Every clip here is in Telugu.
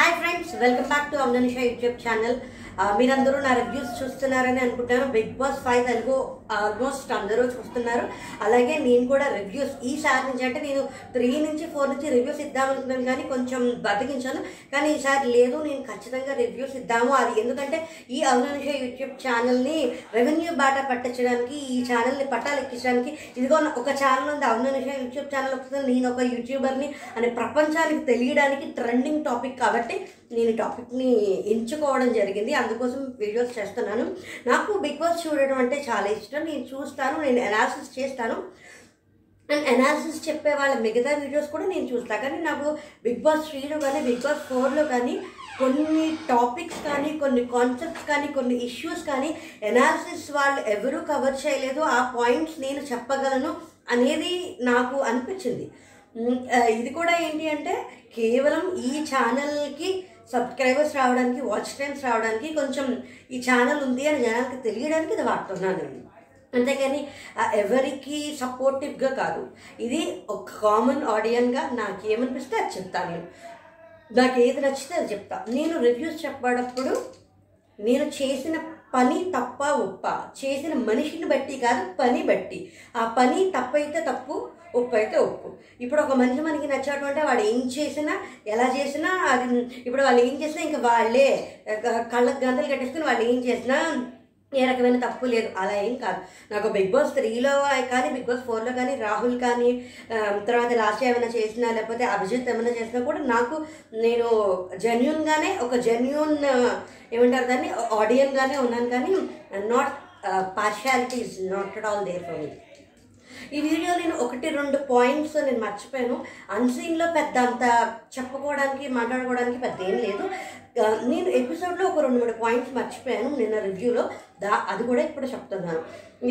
Hi friends welcome back to అమ్ననిష YouTube channel మీరందరూ నా రివ్యూస్ చూస్తున్నారని అనుకుంటాను Big Boss five Telugu almost అందరూ చూస్తున్నారు. అలాగే నేను కూడా రివ్యూస్ ఈసారి నుంచి అంటే నేను త్రీ నుంచి ఫోర్ నుంచి రివ్యూస్ ఇద్దామనుకున్నాను కానీ కొంచెం బతికించాను. కానీ ఈసారి లేదు నేను ఖచ్చితంగా రివ్యూస్ ఇద్దాము. అది ఎందుకంటే ఈ అమ్ననిష యూట్యూబ్ ఛానల్ని రెవెన్యూ బాట పట్టించడానికి ఈ ఛానల్ని పట్టాలెక్కించడానికి ఇదిగో ఒక ఛానల్ ఉంది అమ్ననిష యూట్యూబ్ ఛానల్ వస్తుంది. నేను ఒక యూట్యూబర్ని అనే ప్రపంచానికి తెలియడానికి ట్రెండింగ్ టాపిక్ కాబట్టి నేను ఈ టాపిక్ని ఎంచుకోవడం జరిగింది. అందుకోసం వీడియోస్ చేస్తున్నాను. నాకు బిగ్ బాస్ చూడడం అంటే చాలా ఇష్టం. నేను చూస్తాను నేను అనాలిసిస్ చేస్తాను. అండ్ అనాలిసిస్ చెప్పే వాళ్ళ మిగతా వీడియోస్ కూడా నేను చూస్తాను కానీ నాకు బిగ్ బాస్ త్రీలో కానీ బిగ్ బాస్ ఫోర్లో కానీ కొన్ని టాపిక్స్ కానీ కొన్ని కాన్సెప్ట్స్ కానీ కొన్ని ఇష్యూస్ కానీ ఎనాలిసిస్ వాళ్ళు ఎవరూ కవర్ చేయలేదు. ఆ పాయింట్స్ నేను చెప్పగలను అనేది నాకు అనిపించింది. ఇది కూడా ఏంటి అంటే కేవలం ఈ ఛానల్కి సబ్స్క్రైబర్స్ రావడానికి వాచ్ టైమ్స్ రావడానికి కొంచెం ఈ ఛానల్ ఉంది అని జనానికి తెలియడానికి ఇది వాడుతున్నాను నేను. అంతేకాని ఎవరికి సపోర్టివ్గా కాదు. ఇది ఒక కామన్ ఆడియన్గా నాకు ఏమనిపిస్తే అది చెప్తాను నేను. నాకు ఏది నచ్చితే అది చెప్తా. నేను రివ్యూస్ చెప్పేటప్పుడు నేను చేసిన పని తప్ప ఉప్ప. చేసిన మనిషిని బట్టి కాదు పని బట్టి. ఆ పని తప్పైతే తప్పు ఉప్పు అయితే ఉప్పు. ఇప్పుడు ఒక మనిషి మనకి నచ్చాడు అంటే వాడు ఏం చేసినా ఎలా చేసినా అది ఇప్పుడు వాళ్ళు ఏం చేసినా ఇంకా వాళ్ళే కళ్ళకు గంతలు కట్టేసుకుని వాళ్ళు ఏం చేసినా ఏ రకమైన తప్పు లేదు. అలా ఏం కాదు. నాకు బిగ్ బాస్ త్రీలో కానీ బిగ్ బాస్ ఫోర్లో కానీ రాహుల్ కానీ తర్వాత లాస్ట్ ఏమైనా చేసినా లేకపోతే అభిజిత్ ఏమైనా చేసినా కూడా నాకు నేను జెన్యున్గానే ఒక జెన్యున్ ఏమంటారు దాన్ని ఆడియన్గానే ఉన్నాను కానీ not partiality is not at all there for me ఈ వీడియో నేను ఒకటి రెండు పాయింట్స్ నేను మర్చిపోయాను. అన్సీన్లో పెద్ద అంత చెప్పుకోవడానికి మాట్లాడుకోవడానికి పెద్ద ఏం లేదు. నేను ఎపిసోడ్లో ఒక రెండు మూడు పాయింట్స్ మర్చిపోయాను నిన్న రివ్యూలో. దా అది కూడా ఇప్పుడు చెప్తున్నాను.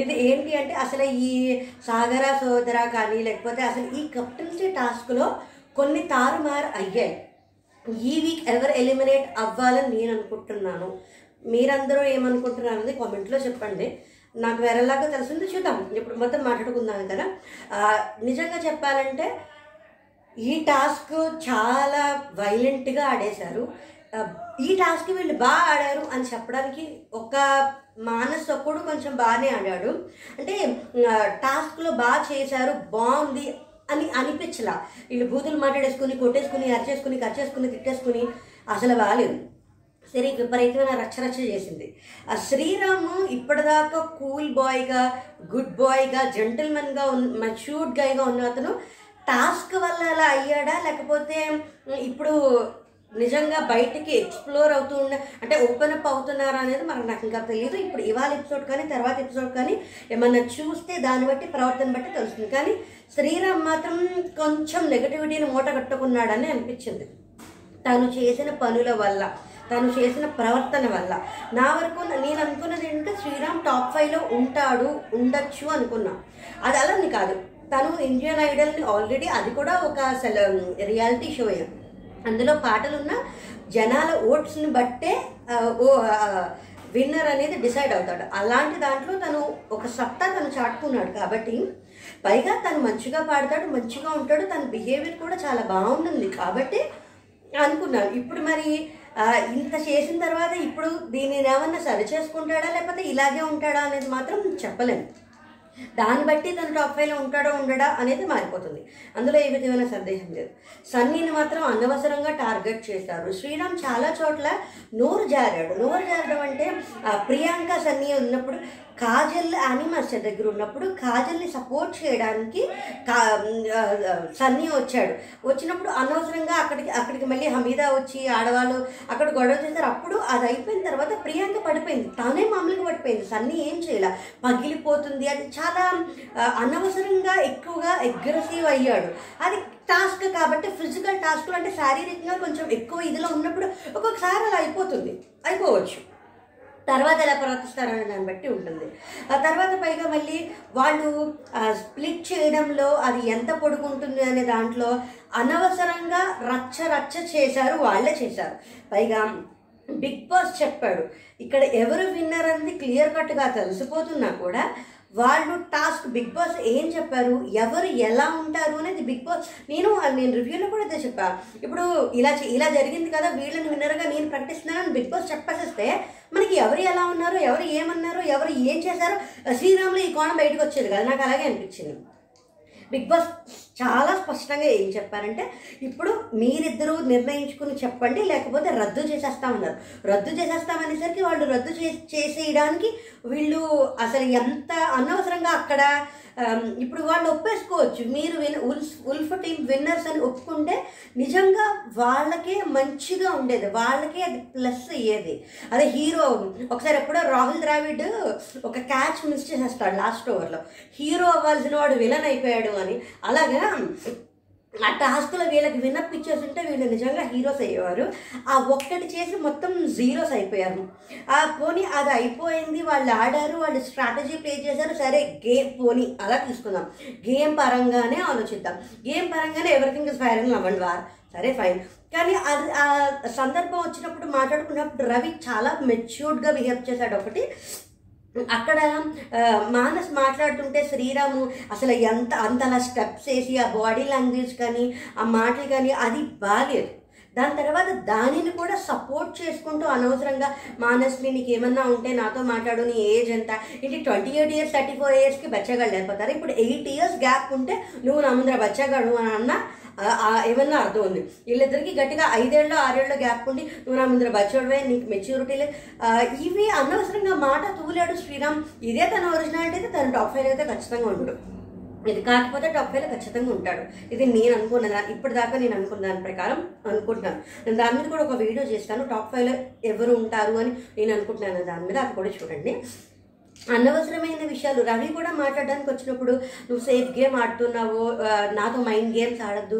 ఇది ఏంటి అంటే అసలు ఈ సాగర సోదర కానీ లేకపోతే అసలు ఈ కెప్టెన్సీ టాస్క్లో కొన్ని తారుమారు అయ్యాయి. ఈ వీక్ ఎవరు ఎలిమినేట్ అవ్వాలని నేను అనుకుంటున్నాను? మీరందరూ ఏమనుకుంటున్నారు అనేది కామెంట్లో చెప్పండి. నాకు వేరేలాగా తెలిసింది చూద్దాం. ఇప్పుడు మొత్తం మాట్లాడుకుందాం కదా. నిజంగా చెప్పాలంటే ఈ టాస్క్ చాలా వైలెంట్గా ఆడేశారు. ఈ టాస్క్ వీళ్ళు బాగా ఆడారు అని చెప్పడానికి ఒక మానస్ ఒక్కడు కొంచెం బాగానే ఆడాడు. అంటే టాస్క్లో బాగా చేశారు బాగుంది అని అనిపించలా. వీళ్ళు బూతులు మాట్లాడేసుకుని కొట్టేసుకుని అరిచేసుకుని కరిచేసుకుని తిట్టేసుకుని అసలు బాగాలేదు. సరే విపరీతమైన రచ్చరచ్చ చేసింది. ఆ శ్రీరాము ఇప్పటిదాకా కూల్ బాయ్గా గుడ్ బాయ్గా జెంటిల్మెన్గా ఉన్న మెచ్యూర్డ్ గైగా ఉన్న అతను టాస్క్ వల్ల అలా అయ్యాడా? లేకపోతే ఇప్పుడు నిజంగా బయటికి ఎక్స్ప్లోర్ అవుతూ ఉండ అంటే ఓపెన్ అప్ అవుతున్నారా అనేది మనకు నాకు ఇంకా తెలియదు ఇప్పుడు ఇవాళ ఎపిసోడ్ కానీ తర్వాత ఎపిసోడ్ కానీ ఏమన్నా చూస్తే దాన్ని బట్టి ప్రవర్తన బట్టి తెలుస్తుంది. కానీ శ్రీరామ్ మాత్రం కొంచెం నెగటివిటీని మూట కట్టుకున్నాడని అనిపించింది. తను చేసిన పనుల వల్ల. తను చేసిన ప్రవర్తన వల్ల. నా వరకు నేను అనుకున్నది ఏంటంటే శ్రీరామ్ టాప్ ఫైవ్లో ఉంటాడు ఉండొచ్చు అనుకున్నా. అది అలాని కాదు. తను ఇండియన్ ఐడల్ని ఆల్రెడీ అది కూడా ఒక అసలు రియాలిటీ షోయే అందులో పాటలున్న జనాల ఓట్స్ని బట్టే ఓ విన్నర్ అనేది డిసైడ్ అవుతాడు. అలాంటి దాంట్లో తను ఒక సత్తా తను చాటుకున్నాడు కాబట్టి పైగా తను మంచిగా పాడతాడు మంచిగా ఉంటాడు తన బిహేవియర్ కూడా చాలా బాగుంటుంది కాబట్టి అనుకున్నాను. ఇప్పుడు మరి ఇంత చేసిన తర్వాత ఇప్పుడు దీనిని ఏమన్నా సరి చేసుకుంటాడా లేకపోతే ఇలాగే ఉంటాడా అనేది మాత్రం చెప్పలేము. దాన్ని బట్టి తను టాప్ ఫైవ్లో ఉంటాడో ఉండడా అనేది మారిపోతుంది. అందులో ఏ విధమైన సందేహం లేదు. సన్నీని మాత్రం అనవసరంగా టార్గెట్ చేశారు. శ్రీరామ్ చాలా చోట్ల నోరు జారాడు. నోరు జారడం అంటే ప్రియాంక సన్నీ ఉన్నప్పుడు కాజల్ యానిమాస్ దగ్గర ఉన్నప్పుడు కాజల్ని సపోర్ట్ చేయడానికి కా సన్నీ వచ్చాడు. వచ్చినప్పుడు అనవసరంగా అక్కడికి అక్కడికి మళ్ళీ హమీదా వచ్చి ఆడవాళ్ళు అక్కడ గొడవ చేశారు. అప్పుడు అది అయిపోయిన తర్వాత ప్రియాంక పడిపోయింది. తానే మామూలుగా పడిపోయింది. సన్నీ ఏం చేయాల? పగిలిపోతుంది అది చాలా అనవసరంగా ఎక్కువగా అగ్రెసివ్ అయ్యాడు. అది టాస్క్ కాబట్టి ఫిజికల్ టాస్క్లు అంటే శారీరకంగా కొంచెం ఎక్కువ ఇదిలో ఉన్నప్పుడు ఒక్కొక్కసారి అలా అయిపోతుంది. అయిపోవచ్చు. తర్వాత ఎలా ప్రవర్తిస్తారనే దాన్ని బట్టి ఉంటుంది. ఆ తర్వాత పైగా మళ్ళీ వాళ్ళు స్ప్లిట్ చేయడంలో అది ఎంత పొడుగుంటుంది అనే దాంట్లో అనవసరంగా రచ్చ రచ్చ చేశారు వాళ్ళే చేశారు. పైగా బిగ్ బాస్ చెప్పాడు ఇక్కడ ఎవరు విన్నర్ అనేది క్లియర్ కట్గా తెలిసిపోతున్నా కూడా వాళ్ళు టాస్క్ బిగ్ బాస్ ఏం చెప్పారు? ఎవరు ఎలా ఉంటారు అనేది బిగ్ బాస్ నేను నేను రివ్యూలో కూడా అదే చెప్పా. ఇప్పుడు ఇలా ఇలా జరిగింది కదా వీళ్ళని విన్నర్గా నేను ప్రకటిస్తున్నానని బిగ్ బాస్ చెప్పేసేస్తే మనకి ఎవరు ఎలా ఉన్నారు ఎవరు ఏమన్నారు ఎవరు ఏం చేశారు? శ్రీరాములు ఈ కోణం బయటకు వచ్చేది కదా నాకు అలాగే అనిపించింది. బిగ్ బాస్ చాలా స్పష్టంగా ఏం చెప్పారంటే ఇప్పుడు మీరిద్దరూ నిర్ణయించుకుని చెప్పండి లేకపోతే రద్దు చేసేస్తామన్నారు రద్దు చేసేస్తామనేసరికి వాళ్ళు రద్దు చే చేసేయడానికి వీళ్ళు అసలు ఎంత అనవసరంగా అక్కడ ఇప్పుడు వాళ్ళు ఒప్పేసుకోవచ్చు. మీరు win wolf wolf team winners అని ఒప్పుకుంటే నిజంగా వాళ్ళకే మంచిగా ఉండేది. వాళ్ళకే అది ప్లస్ అయ్యేది. అదే హీరో ఒకసారి ఎప్పుడో రాహుల్ ద్రావిడ్ ఒక క్యాచ్ మిస్ చేసేస్తాడు లాస్ట్ ఓవర్లో. హీరో అవ్వాల్సిన వాడు విలన్ అయిపోయాడు అని. అలాగా ఆ టాస్క్లో వీళ్ళకి విన్నప్ ఉంటే వీళ్ళు నిజంగా హీరోస్ అయ్యేవారు. ఆ ఒక్కటి చేసి మొత్తం జీరోస్ అయిపోయారు. ఆ పోనీ అది అయిపోయింది వాళ్ళు ఆడారు వాళ్ళు స్ట్రాటజీ ప్లే చేశారు. సరే గేమ్ పోనీ అలా తీసుకుందాం. గేమ్ పరంగానే ఆలోచిద్దాం. గేమ్ పరంగానే ఎవరిథింగ్ ఇస్ ఫైర్ అవ్వండి వారు. సరే ఫైన్ కానీ అది ఆ సందర్భం వచ్చినప్పుడు మాట్లాడుకున్నప్పుడు రవి చాలా మెచ్యూర్డ్గా బిహేవ్ చేశాడు ఒకటి. అక్కడ మానస్ మాట్లాడుతుంటే శ్రీరాము అసలు ఎంత అంతలా స్టెప్స్ వేసి ఆ బాడీ లాంగ్వేజ్ కానీ ఆ మాటలు కానీ అది బాలేదు. దాని తర్వాత దానిని కూడా సపోర్ట్ చేసుకుంటూ అనవసరంగా మానస్ని నీకు ఏమన్నా ఉంటే నాతో మాట్లాడు నీ ఏజ్ ఎంత? ఇంటి twenty eight years thirty four ఇయర్స్కి బచ్చగాళ్ళు అయిపోతారు. ఇప్పుడు ఎయిట్ ఇయర్స్ గ్యాప్ ఉంటే నువ్వు నా ముందర బచ్చగాడు అని అన్నా ఏమన్నా అర్థం ఉంది. వీళ్ళిద్దరికి గట్టిగా ఐదేళ్ళు ఆరేళ్ళు గ్యాప్ ఉండి నువ్వు నా ముందర బచ్చోడవే నీకు మెచ్యూరిటీ లేదు. ఇవి అనవసరంగా మాట తూలాడు శ్రీరామ్. ఇదే తన ఒరిజినాలిటీ అయితే తన టాప్ ఫైవ్ అయితే ఖచ్చితంగా ఉండడు ఇది కాకపోతే టాప్ ఫైవ్లో ఖచ్చితంగా ఉంటాడు. ఇది నేను అనుకున్న దాని ఇప్పటిదాకా నేను అనుకున్న దాని ప్రకారం అనుకుంటున్నాను. నేను దాని మీద కూడా ఒక వీడియో చేస్తాను. టాప్ ఫైవ్లో ఎవరు ఉంటారు అని నేను అనుకుంటున్నాను. దాని మీద అది కూడా చూడండి. అనవసరమైన విషయాలు. రవి కూడా మాట్లాడడానికి వచ్చినప్పుడు నువ్వు సేఫ్ గేమ్ ఆడుతున్నావు నాతో మైండ్ గేమ్స్ ఆడద్దు.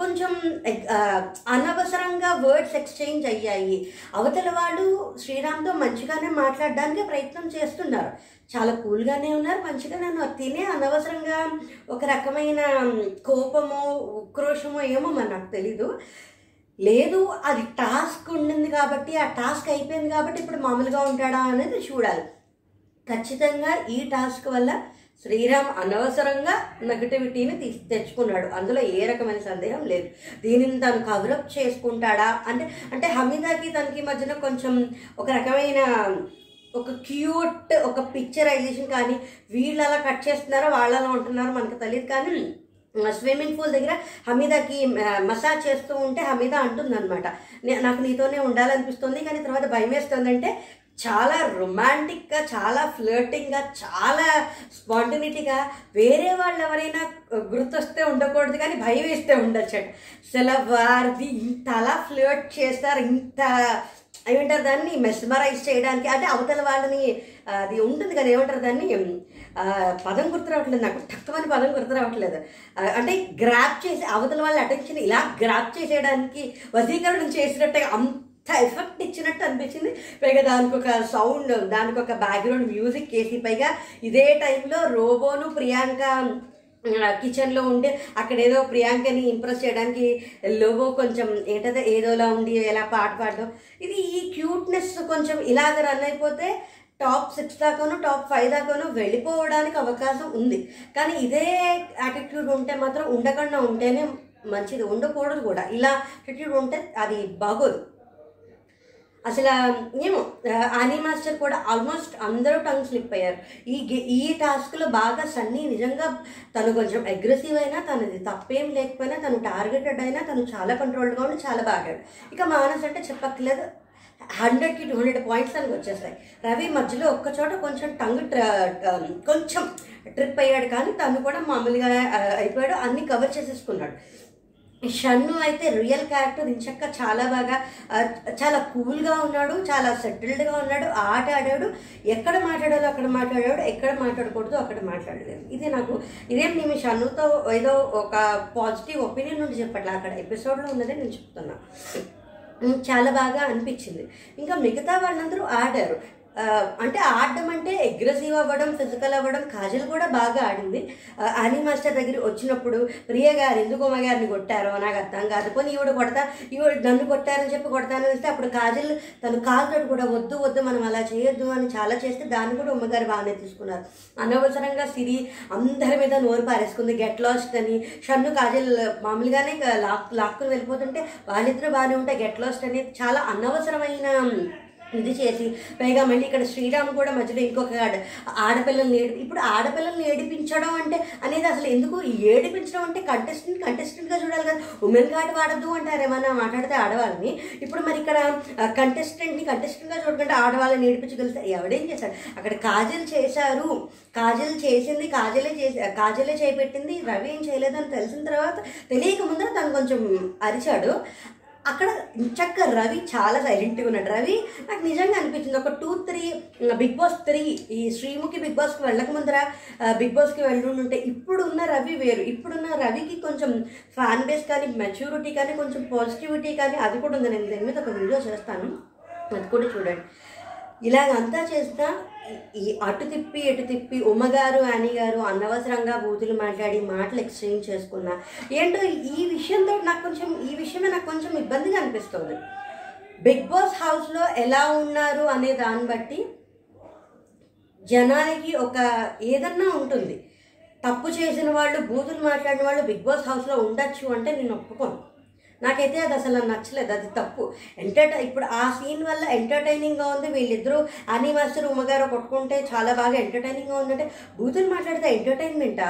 కొంచెం అనవసరంగా వర్డ్స్ ఎక్స్చేంజ్ అయ్యాయి. అవతల వాళ్ళు శ్రీరామ్తో మంచిగానే మాట్లాడడానికి ప్రయత్నం చేస్తున్నారు. చాలా కూల్గానే ఉన్నారు మంచిగానే ఉన్నారు తినే అనవసరంగా ఒక రకమైన కోపమో ఉక్రోషమో ఏమో మరి నాకు తెలీదు. లేదు అది టాస్క్ ఉండింది కాబట్టి ఆ టాస్క్ అయిపోయింది కాబట్టి ఇప్పుడు మామూలుగా ఉంటాడా అనేది చూడాలి. ఖచ్చితంగా ఈ టాస్క్ వల్ల శ్రీరామ్ అనవసరంగా నెగటివిటీని తీసి తెచ్చుకున్నాడు. అందులో ఏ రకమైన సందేహం లేదు. దీనిని తను కవరప్ చేసుకుంటాడా? అంటే అంటే హమీదాకి తనకి మధ్యన కొంచెం ఒక రకమైన ఒక క్యూట్ ఒక పిక్చరైజేషన్ కానీ వీళ్ళు అలా కట్ చేస్తున్నారో వాళ్ళు అలా ఉంటున్నారో మనకు తెలియదు కానీ స్విమ్మింగ్ పూల్ దగ్గర హమీదాకి మసాజ్ చేస్తూ ఉంటే హమీద అంటుందన్నమాట. "నే- నాకు నీతోనే ఉండాలనిపిస్తుంది కానీ తర్వాత భయం వేస్తుందంటే చాలా రొమాంటిక్గా చాలా ఫ్లర్టింగ్గా చాలా స్పాంటినిటీగా వేరే వాళ్ళు ఎవరైనా గుర్తొస్తే ఉండకూడదు కానీ భయం వేస్తే ఉండొచ్చట అసలు వారిది ఇంతలా ఫ్లర్ట్ చేస్తారు ఇంత ఏమంటారు దాన్ని మెస్మరైజ్ చేయడానికి అంటే అవతల వాళ్ళని అది ఉంటుంది కదా ఏమంటారు దాన్ని పదం గుర్తు రావట్లేదు నాకు తక్కువని పదం గుర్తు రావట్లేదు అంటే గ్రాప్ చేసి అవతల వాళ్ళ అటెన్షన్ ఇలా గ్రాప్ చేసేయడానికి వసీకరణం చేసినట్టుగా అంత ఎఫెక్ట్ ఇచ్చినట్టు అనిపించింది. పైగా దానికి ఒక సౌండ్ దానికి ఒక బ్యాక్గ్రౌండ్ మ్యూజిక్ వేసి పైగా ఇదే టైంలో రోబోను ప్రియాంక కిచెన్లో ఉండి అక్కడ ఏదో ప్రియాంకని ఇంప్రెస్ చేయడానికి లోగో కొంచెం ఏంటంటే ఏదోలా ఉండి ఎలా పాట పాడడం. ఇది ఈ క్యూట్నెస్ కొంచెం ఇలాగ రన్ అయిపోతే టాప్ సిక్స్ దాకాను టాప్ ఫైవ్ దాకాను వెళ్ళిపోవడానికి అవకాశం ఉంది. కానీ ఇదే యాటిట్యూడ్ ఉంటే మాత్రం ఉండకుండా ఉంటేనే మంచిది. ఉండకూడదు కూడా. ఇలా యాటిట్యూడ్ ఉంటే అది బాగోదు. అసలు ఏమో ఆనీ మాస్టర్ కూడా ఆల్మోస్ట్ అందరూ టంగ్ స్లిప్ అయ్యారు. ఈ గే- ఈ టాస్క్లో బాగా సన్నీ నిజంగా తను కొంచెం అగ్రెసివ్ అయినా తనది తప్పేం లేకపోయినా తను టార్గెటెడ్ అయినా తను చాలా కంట్రోల్డ్గా ఉండి చాలా బాగాడు ఇక మానస్ అంటే చెప్పక్కర్లేదు. హండ్రెడ్కి టూ హండ్రెడ్ పాయింట్స్ తనకు వచ్చేస్తాయి రవి మధ్యలో ఒక్క చోట కొంచెం టంగ్ ట్ర- కొంచెం ట్రిప్ అయ్యాడు కానీ తను కూడా మామూలుగా అయిపోయాడు. అన్ని కవర్ చేసేసుకున్నాడు. షన్ను అయితే రియల్ క్యారెక్టర్ ఇంచక్క చాలా బాగా చాలా కూల్గా ఉన్నాడు చాలా సెటిల్డ్గా ఉన్నాడు ఆట ఆడాడు. ఎక్కడ మాట్లాడాలో అక్కడ మాట్లాడాడు ఎక్కడ మాట్లాడకూడదు అక్కడ మాట్లాడలేదు. ఇది నాకు ఇదేం నేను షన్నుతో ఏదో ఒక పాజిటివ్ ఒపీనియన్ నుండి చెప్పట్లే అక్కడ ఎపిసోడ్లో ఉన్నదే నేను చెప్తున్నా. చాలా బాగా అనిపించింది. ఇంకా మిగతా వాళ్ళందరూ ఆడారు. అంటే ఆడడం అంటే అగ్రెసివ్ అవ్వడం ఫిజికల్ అవ్వడం కాజల్ కూడా బాగా ఆడింది. అని మాస్టర్ దగ్గర వచ్చినప్పుడు ప్రియ గారు ఎందుకు ఉమ్మ గారిని కొట్టారో నాకు అర్థం కాదు. పోనీ ఈవిడ కొడతా ఈవిడ నన్ను కొట్టారని చెప్పి కొడతానని వెళ్తే అప్పుడు కాజల్ తను కాలుతో కూడా వద్దు వద్దు మనం అలా చేయొద్దు అని చాలా చేస్తే దాన్ని కూడా అమ్మగారు బాగానే తీసుకున్నారు. అనవసరంగా సిరి అందరి మీద నోరు పారేసుకుంది. గెట్ లాస్ట్ అని. షన్ను కాజల్ మామూలుగానే లాక్ లాక్కుని వెళ్ళిపోతుంటే వాళ్ళిద్దరూ బాగానే ఉంటాయి గెట్ లాస్ట్ అనేది చాలా అనవసరమైన ఇది చేసి పైగా మళ్ళీ ఇక్కడ శ్రీరామ్ కూడా మధ్యలో ఇంకొక ఆడ- ఆడపిల్లల్ని ఏడి ఇప్పుడు ఆడపిల్లల్ని ఏడిపించడం అంటే అనేది అసలు ఎందుకు ఏడిపించడం అంటే కంటెస్టెంట్ కంటెస్టెంట్గా చూడాలి కదా. ఉమెన్ కార్డు వాడద్దు అంటారు ఏమన్నా మాట్లాడితే ఆడవాళ్ళని. ఇప్పుడు మరి ఇక్కడ కంటెస్టెంట్ని కంటెస్టెంట్గా చూడకుండా ఆడవాళ్ళని ఏడిపించగలిగితే ఎవడేం చేశారు అక్కడ కాజల్ చేశారు. కాజల్ చేసింది కాజలే చేసి కాజలే చేపెట్టింది. రవి ఏం చేయలేదని తెలిసిన తర్వాత తెలియక ముందర తను కొంచెం అరిచాడు. అక్కడ చక్క రవి చాలా సైలెంట్గా ఉన్నాడు. రవి నాకు నిజంగా అనిపించింది. ఒక two three Big Boss three ఈ శ్రీముఖి బిగ్ బాస్కి వెళ్ళక ముందర బిగ్ బాస్కి వెళ్ళుంటే ఇప్పుడున్న రవి వేరు. ఇప్పుడున్న రవికి కొంచెం ఫ్యాన్ బేస్ కానీ మెచ్యూరిటీ కానీ కొంచెం పాజిటివిటీ కానీ అది కూడా ఉంది. నేను దీని మీద ఒక వీడియో చేస్తాను. అది కూడా చూడండి. ఇలాగంతా చేసినా అటు తిప్పి ఇటు తిప్పి ఉమ్మగారు అని గారు అనవసరంగా బూతులు మాట్లాడి మాటలు ఎక్స్చేంజ్ చేసుకున్నా ఏంటో ఈ విషయంతో నాకు కొంచెం ఈ విషయమే నాకు కొంచెం ఇబ్బందిగా అనిపిస్తుంది. బిగ్ బాస్ హౌస్లో ఎలా ఉన్నారు అనే దాన్ని బట్టి జనానికి ఒక ఏదన్నా ఉంటుంది. తప్పు చేసిన వాళ్ళు బూతులు మాట్లాడిన వాళ్ళు బిగ్ బాస్ హౌస్లో ఉండొచ్చు అంటే నేను ఒప్పుకోను. నాకైతే అది అసలు నచ్చలేదు అది తప్పు. ఎంటర్టై ఇప్పుడు ఆ సీన్ వల్ల ఎంటర్టైనింగ్గా ఉంది. వీళ్ళిద్దరూ అని మాస్టర్ ఉమ్మగారు కొట్టుకుంటే చాలా బాగా ఎంటర్టైనింగ్గా ఉందంటే బూతులు మాట్లాడితే ఎంటర్టైన్మెంటా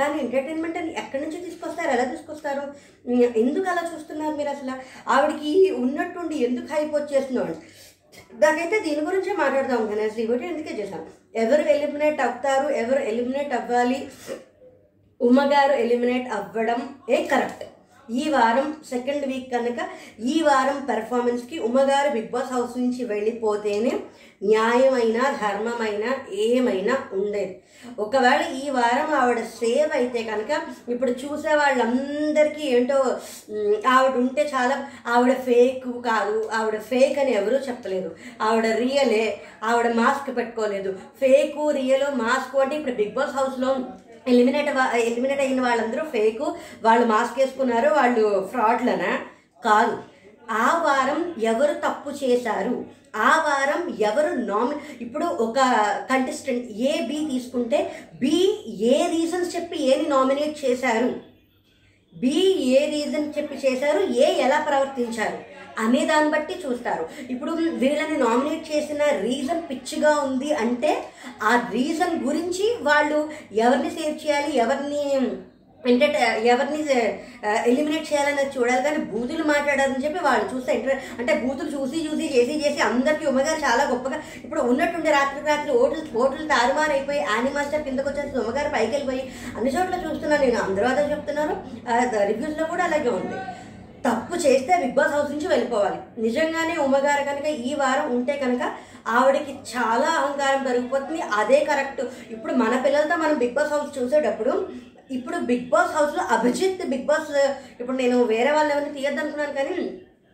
దాని ఎంటర్టైన్మెంట్ అని ఎక్కడి నుంచి తీసుకొస్తారు? ఎలా తీసుకొస్తారు? ఎందుకు అలా చూస్తున్నారు మీరు అసలు? ఆవిడకి ఉన్నట్టుండి ఎందుకు హైప్ వచ్చేస్తున్నాడు దానికైతే దీని గురించే మాట్లాడదాం కానీ అసలు ఇవన్నీ ఎందుకే చేశాను ఎవరు ఎలిమినేట్ అవుతారు? ఎవరు ఎలిమినేట్ అవ్వాలి? ఉమ్మగారు ఎలిమినేట్ అవ్వడం ఏ కరెక్ట్ ఈ వారం సెకండ్ వీక్ కనుక ఈ వారం పెర్ఫార్మెన్స్కి ఉమ్మగారు బిగ్ బాస్ హౌస్ నుంచి వెళ్ళిపోతేనే న్యాయమైన ధర్మమైన ఏమైనా ఉండేది. ఒకవేళ ఈ వారం ఆవిడ సేవ్ అయితే కనుక ఇప్పుడు చూసే వాళ్ళందరికీ ఏంటో ఆవిడ ఉంటే చాలా ఆవిడ ఫేక్ కాదు ఆవిడ ఫేక్ అని ఎవరూ చెప్పలేదు. ఆవిడ రియలే ఆవిడ మాస్క్ పెట్టుకోలేదు. ఫేకు రియల్ మాస్క్ అంటే ఇప్పుడు బిగ్ బాస్ హౌస్లో ఎలిమినేట్ ఎలిమినేట్ అయిన వాళ్ళందరూ ఫేకు వాళ్ళు మాస్క్ వేసుకున్నారు వాళ్ళు ఫ్రాడ్లనా కాదు. ఆ వారం ఎవరు తప్పు చేశారు? ఆ వారం ఎవరు నామి ఇప్పుడు ఒక కంటెస్టెంట్ ఏ బి తీసుకుంటే బి ఏ రీజన్స్ చెప్పి ఏని నామినేట్ చేశారు? బి ఏ రీజన్ చెప్పి చేశారు? ఏ ఎలా ప్రవర్తించారు? అనే దాన్ని బట్టి చూస్తారు. ఇప్పుడు వీళ్ళని నామినేట్ చేసిన రీజన్ పిచ్చిగా ఉంది అంటే ఆ రీజన్ గురించి వాళ్ళు ఎవరిని సేవ్ చేయాలి ఎవరిని ఎంటర్టై ఎవరిని ఎలిమినేట్ చేయాలన్నది చూడాలి. కానీ బూతులు మాట్లాడారని చెప్పి వాళ్ళు చూస్తే ఇంటర్ అంటే బూతులు చూసి చూసి చేసి చేసి అందరికీ ఉమ్మగారు చాలా గొప్పగా ఇప్పుడు ఉన్నట్టుండే రాత్రికి రాత్రి ఓట్లు ఓట్లు తారుమారైపోయి యానీ మాస్టర్ కిందకు వచ్చేసి ఉమ్మగారు పైకి వెళ్ళిపోయి అన్ని చోట్ల చూస్తున్నాను నేను. అందరూ అదే చెప్తున్నారు. రివ్యూస్లో కూడా అలాగే ఉంది. తప్పు చేస్తే బిగ్ బాస్ హౌస్ నుంచి వెళ్ళిపోవాలి. నిజంగానే ఉమ్మగారు కనుక ఈ వారం ఉంటే కనుక ఆవిడకి చాలా అహంకారం పెరిగిపోతుంది. అదే కరెక్ట్. ఇప్పుడు మన పిల్లలతో మనం బిగ్ బాస్ హౌస్ చూసేటప్పుడు ఇప్పుడు బిగ్ బాస్ హౌస్లో అభిజిత్ బిగ్ బాస్ ఇప్పుడు నేను వేరే వాళ్ళు ఎవరిని తీయద్దనుకున్నాను కానీ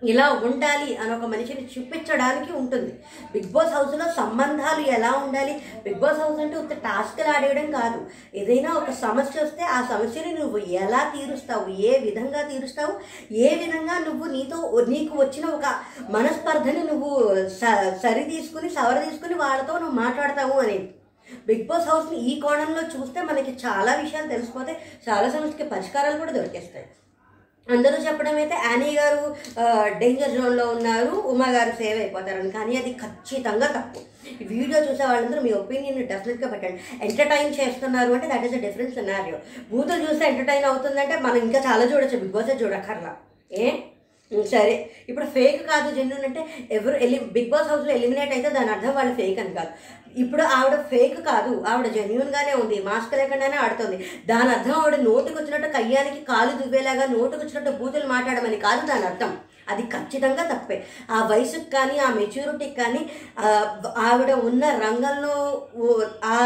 ఇలా ఉండాలి అని ఒక మనిషిని చూపించడానికి ఉంటుంది. బిగ్ బాస్ హౌస్లో సంబంధాలు ఎలా ఉండాలి? బిగ్ బాస్ హౌస్ అంటే ఒక టాస్క్లు ఆడేయడం కాదు. ఏదైనా ఒక సమస్య వస్తే ఆ సమస్యని నువ్వు ఎలా తీరుస్తావు? ఏ విధంగా తీరుస్తావు? ఏ విధంగా నువ్వు నీతో నీకు వచ్చిన ఒక మనస్పర్ధని నువ్వు స- సరి తీసుకుని సవర తీసుకుని వాళ్ళతో నువ్వు మాట్లాడతావు అనేది. బిగ్ బాస్ హౌస్ని ఈ కోణంలో చూస్తే మనకి చాలా విషయాలు తెలిసిపోతే చాలా సమస్యకి పరిష్కారాలు కూడా దొరికేస్తాయి. అందరూ చెప్పడం అయితే యానీ గారు డేంజర్ జోన్లో ఉన్నారు ఉమా గారు సేవ్ అయిపోతారని. కానీ అది ఖచ్చితంగా తప్పు. వీడియో చూసే వాళ్ళందరూ మీ ఒపీనియన్ డెఫినెట్గా పెట్టండి. ఎంటర్టైన్ చేస్తున్నారు అంటే that is a different scenario బూతులు చూస్తే ఎంటర్టైన్ అవుతుందంటే మనం ఇంకా చాలా చూడొచ్చు బిగ్ బాస్ చూడక్కర్లా. ఏ? సరే. ఇప్పుడు ఫేక్ కాదు జెన్యున్ అంటే ఎవరు ఎలి బిగ్ బాస్ హౌస్లో ఎలిమినేట్ అయితే దాని అర్థం వాళ్ళు ఫేక్ అని కాదు. ఇప్పుడు ఆవిడ ఫేక్ కాదు ఆవిడ జెన్యున్గానే ఉంది మాస్క్ లేకుండానే ఆడుతుంది. దాని అర్థం ఆవిడ నోటుకు వచ్చినట్టు కయ్యానికి కాలు దువ్వేలాగా నోటుకు వచ్చినట్టు బూతులు మాట్లాడమని కాదు దాని అర్థం. అది ఖచ్చితంగా తప్పే. ఆ వయసుకి కానీ ఆ మెచ్యూరిటీకి కానీ ఆవిడ ఉన్న రంగంలో ఆ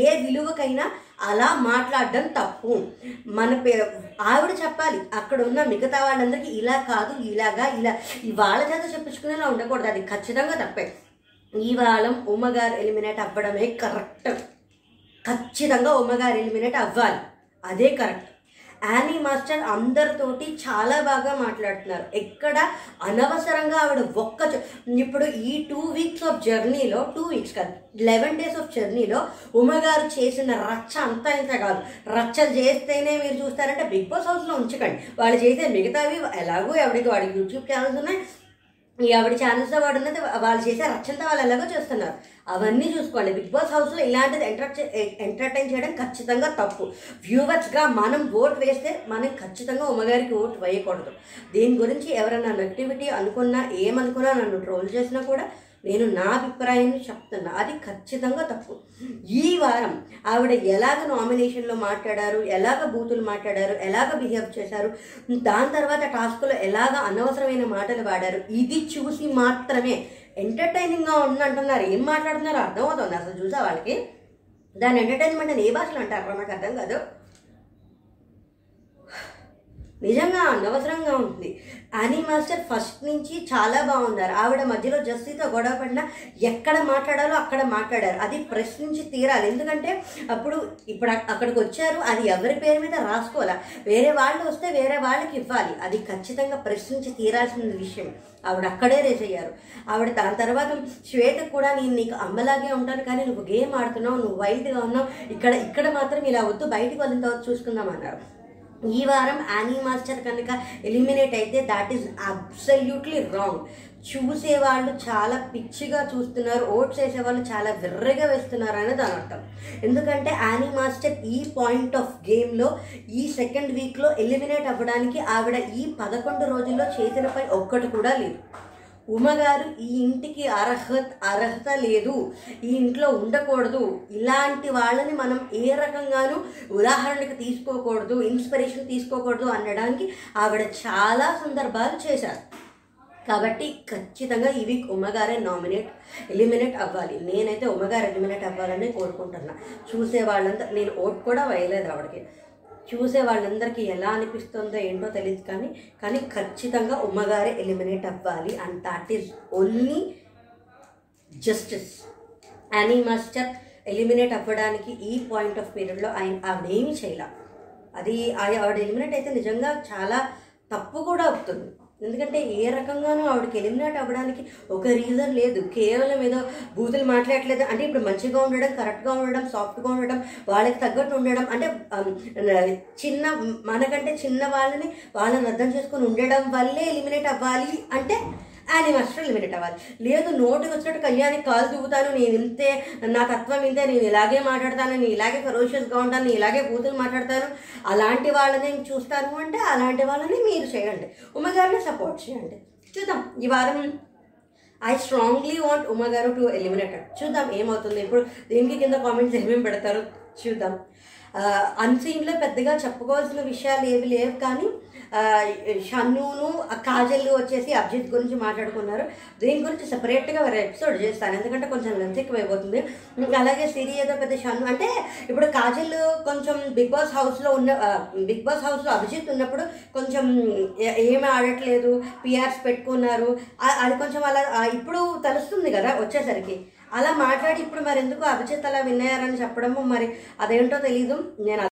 ఏ విలువకైనా అలా మాట్లాడడం తప్పు. మన పే ఆవిడ చెప్పాలి అక్కడ ఉన్న మిగతా వాళ్ళందరికీ ఇలా కాదు ఇలాగా ఇలా. ఈ వాళ్ళ చేత చెప్పించుకునేలా ఉండకూడదు అది ఖచ్చితంగా తప్పే. ఇవాళ ఉమ్మగారు ఎలిమినేట్ అవ్వడమే కరెక్ట్. ఖచ్చితంగా ఉమ్మగారు ఎలిమినేట్ అవ్వాలి. అదే కరెక్ట్. యానీ మాస్టర్ అందరితోటి చాలా బాగా మాట్లాడుతున్నారు. ఎక్కడ అనవసరంగా ఆవిడ ఒక్క ఇప్పుడు ఈ టూ వీక్స్ ఆఫ్ జర్నీలో టూ వీక్స్ కాదు లెవెన్ డేస్ ఆఫ్ జర్నీలో ఉమ్మగారు చేసిన రచ్చ అంతా ఇంత కాదు. రచ్చలు చేస్తేనే మీరు చూస్తారంటే బిగ్ బాస్ హౌస్లో ఉంచకండి. వాళ్ళు చేసే మిగతావి ఎలాగో ఎవరికి వాడికి యూట్యూబ్ ఛానల్స్ ఉన్నాయి. ఈ ఆవిడ ఛానల్స్తో వాడు ఉన్నది వాళ్ళు చేసే రచ్చంతా వాళ్ళు ఎలాగో చేస్తున్నారు. అవన్నీ చూసుకోండి. బిగ్ బాస్ హౌస్లో ఇలాంటిది ఎంటర్ ఎంటర్టైన్ చేయడం ఖచ్చితంగా తప్పు. వ్యూవర్స్గా మనం ఓట్ వేస్తే మనం ఖచ్చితంగా ఉమ్మగారికి ఓట్ వేయకూడదు. దీని గురించి ఎవరైనా నెగిటివిటీ అనుకున్నా ఏమనుకున్నా నన్ను ట్రోల్ చేసినా కూడా నేను నా అభిప్రాయం చెప్తున్నా. అది ఖచ్చితంగా తప్పు. ఈ వారం ఆవిడ ఎలాగ నామినేషన్లో మాట్లాడారు ఎలాగ బూతులు మాట్లాడారు ఎలాగ బిహేవ్ చేశారు దాని తర్వాత టాస్క్లో ఎలాగ అనవసరమైన మాటలు వాడారు ఇది చూసి మాత్రమే ఎంటర్టైనింగ్గా ఉంది అంటున్నారు ఏం మాట్లాడుతున్నారో అర్థమవుతుంది అసలు చూసా వాళ్ళకి? దాని ఎంటర్టైన్మెంట్ అని ఏ భాషలో అంటారు? నాకు అర్థం కాదు. నిజంగా అనవసరంగా ఉంది అని మాస్టర్ ఫస్ట్ నుంచి చాలా బాగున్నారు. ఆవిడ మధ్యలో జస్టీతో గొడవ పడినా ఎక్కడ మాట్లాడాలో అక్కడ మాట్లాడారు. అది ప్రశ్నించి తీరాలి. ఎందుకంటే అప్పుడు ఇప్పుడు అక్కడికి వచ్చారు. అది ఎవరి పేరు మీద రాసుకోవాలా? వేరే వాళ్ళు వస్తే వేరే వాళ్ళకి ఇవ్వాలి. అది ఖచ్చితంగా ప్రశ్నించి తీరాల్సిన విషయం. ఆవిడ అక్కడే రేజ్ అయ్యారు. ఆవిడ దాని తర్వాత శ్వేత కూడా నేను నీకు అమ్మలాగే ఉంటాను కానీ నువ్వు గేమ్ ఆడుతున్నావు నువ్వు వైల్డ్గా ఉన్నావు. ఇక్కడ ఇక్కడ మాత్రం ఇలా వద్దు. బయటికి వెళ్ళిన తర్వాత చూసుకుందాం అన్నారు. ఈ వారం యానీ మాస్టర్ కనుక ఎలిమినేట్ అయితే దాట్ ఈస్ అబ్సల్యూట్లీ రాంగ్ చూసేవాళ్ళు చాలా పిచ్చిగా చూస్తున్నారు ఓట్స్ వేసేవాళ్ళు చాలా విర్రగా వేస్తున్నారు అనేది దాని అర్థం. ఎందుకంటే యానీ మాస్టర్ ఈ పాయింట్ ఆఫ్ గేమ్లో ఈ సెకండ్ వీక్లో ఎలిమినేట్ అవ్వడానికి ఆవిడ ఈ పదకొండు రోజుల్లో చేసిన పని ఒక్కటి కూడా లేదు. ఉమగారు ఈ ఇంటికి అర్హత అర్హత లేదు. ఈ ఇంట్లో ఉండకూడదు. ఇలాంటి వాళ్ళని మనం ఏ రకంగానూ ఉదాహరణకు తీసుకోకూడదు ఇన్స్పిరేషన్ తీసుకోకూడదు అనడానికి ఆవిడ చాలా సందర్భాలు చేశారు. కాబట్టి ఖచ్చితంగా ఈ వీక్ ఉమ్మగారే నామినేట్ ఎలిమినేట్ అవ్వాలి. నేనైతే ఉమ్మగారు ఎలిమినేట్ అవ్వాలని కోరుకుంటున్నా. చూసే వాళ్ళంతా నేను ఓట్ కూడా వేయలేదు ఆవిడకి. చూసే వాళ్ళందరికీ ఎలా అనిపిస్తుందో ఏంటో తెలియదు కానీ కానీ ఖచ్చితంగా ఉమ్మగారే ఎలిమినేట్ అవ్వాలి and that is only justice Annie master eliminate అవ్వడానికి ఈ పాయింట్ ఆఫ్ పీరియడ్లో ఆయన ఆవిడ చేయాల. అది ఆవిడ ఎలిమినేట్ అయితే నిజంగా చాలా తప్పు కూడా అవుతుంది. ఎందుకంటే ఏ రకంగానూ ఆవిడకి ఎలిమినేట్ అవ్వడానికి ఒక రీజన్ లేదు. కేవలం ఏదో బూతులు మాట్లాడట్లేదు. అంటే ఇప్పుడు మంచిగా ఉండడం కరెక్ట్గా ఉండడం సాఫ్ట్గా ఉండడం వాళ్ళకి తగ్గట్టు ఉండడం అంటే చిన్న మనకంటే చిన్న వాళ్ళని వాళ్ళని అర్థం చేసుకొని ఉండడం వల్లే ఎలిమినేట్ అవ్వాలి అంటే అని మాస్టర్లు ఎలిమినేట్ అవ్వాలి. లేదు నోటికి వచ్చినట్టు కళ్యాణి కాలు దిగుతాను నేను ఇంతే నా తత్వం ఇంతే నేను ఇలాగే మాట్లాడతాను నేను ఇలాగే ఫెరోషియస్గా ఉంటాను నేను ఇలాగే కూతురు మాట్లాడతాను. అలాంటి వాళ్ళని నేను చూస్తాను అంటే అలాంటి వాళ్ళని మీరు చేయండి. ఉమ్మగారిని సపోర్ట్ చేయండి. చూద్దాం. ఈ వారం ఐ స్ట్రాంగ్లీ వాంట్ ఉమ్మగారు టు ఎలిమినేటెడ్ చూద్దాం ఏమవుతుంది? ఇప్పుడు దీనికి కింద కామెంట్స్ ఏమేమి పెడతారు? చూద్దాం. అన్సీన్లో పెద్దగా చెప్పుకోవాల్సిన విషయాలు ఏవి లేవు కానీ షన్నును కాజల్ వచ్చేసి అభిజిత్ గురించి మాట్లాడుకున్నారు. దీని గురించి సెపరేట్గా వేరే ఎపిసోడ్ చేస్తాను. ఎందుకంటే కొంచెం లెంత్ ఎక్కువ అయిపోతుంది అలాగే సిరి ఏదో పెద్ద షన్ను. అంటే ఇప్పుడు కాజల్ కొంచెం బిగ్ బాస్ హౌస్లో ఉన్న బిగ్ బాస్ హౌస్లో అభిజిత్ ఉన్నప్పుడు కొంచెం ఏమీ ఆడట్లేదు పిఆర్స్ పెట్టుకున్నారు. అది కొంచెం అలా ఇప్పుడు తెలుస్తుంది కదా వచ్చేసరికి. అలా మాట్లాడి ఇప్పుడు మరి ఎందుకు అభిజిత్ అలా విన్నారని చెప్పడము మరి అదేంటో తెలీదు. నేను